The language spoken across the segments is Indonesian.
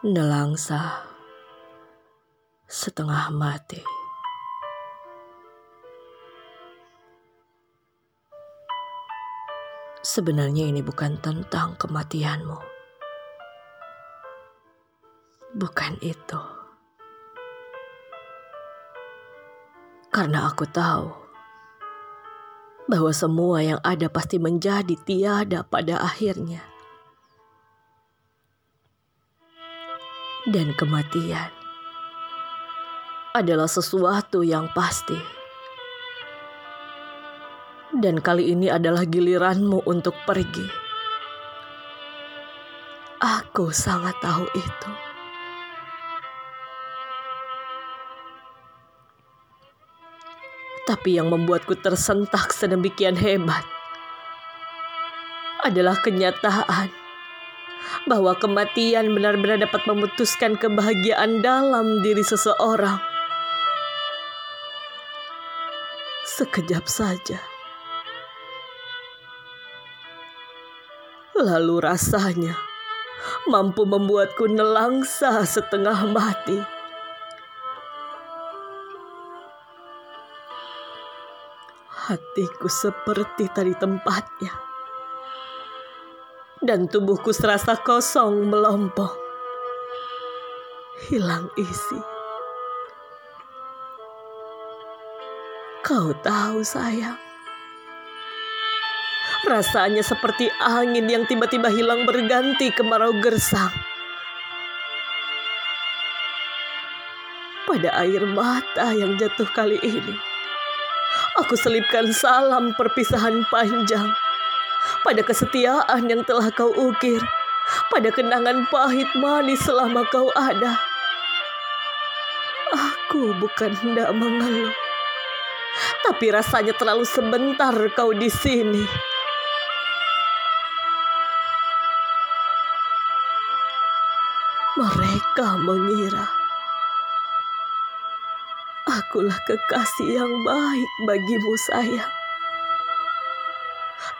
Nelangsa setengah mati. Sebenarnya ini bukan tentang kematianmu. Bukan itu. Karena aku tahu bahwa semua yang ada pasti menjadi tiada pada akhirnya. Dan kematian adalah sesuatu yang pasti dan kali ini adalah giliranmu untuk pergi. Aku sangat tahu itu. Tapi yang membuatku tersentak sedemikian hebat adalah kenyataan bahwa kematian benar-benar dapat memutuskan kebahagiaan dalam diri seseorang. Sekejap saja Lalu rasanya mampu membuatku nelangsa setengah mati. Hatiku seperti tadi tempatnya. Dan tubuhku serasa kosong melompong. Hilang isi. Kau tahu sayang Rasanya seperti angin yang tiba-tiba hilang berganti kemarau gersang. Pada air mata yang jatuh kali ini, aku selipkan salam perpisahan panjang pada kesetiaan yang telah kau ukir, pada kenangan pahit manis selama kau ada. Aku bukan hendak mengeluh, tapi rasanya terlalu sebentar kau di sini. Mereka mengira akulah kekasih yang baik bagimu, sayang.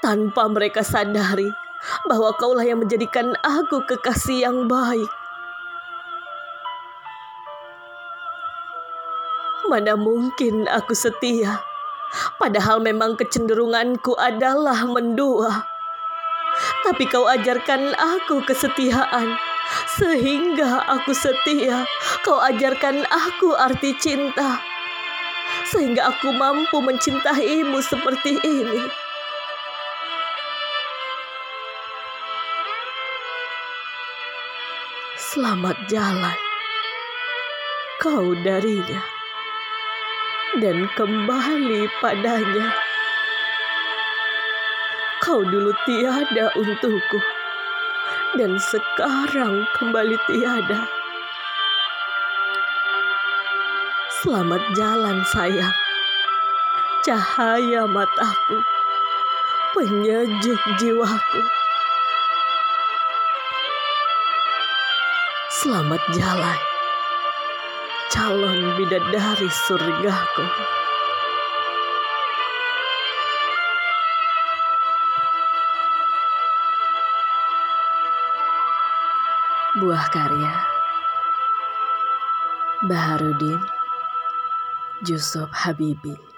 Tanpa mereka sadari bahwa kaulah yang menjadikan aku kekasih yang baik. Mana mungkin aku setia, padahal memang kecenderunganku adalah mendua. Tapi kau ajarkan aku kesetiaan sehingga aku setia. Kau ajarkan aku arti cinta, sehingga aku mampu mencintaimu seperti ini. Selamat jalan kau darinya dan kembali padanya. Kau dulu tiada untukku dan sekarang kembali tiada. Selamat jalan sayang, cahaya mataku, penyejuk jiwaku. Selamat jalan, calon bidadari surgaku. Buah karya Baharudin Yusuf Habibi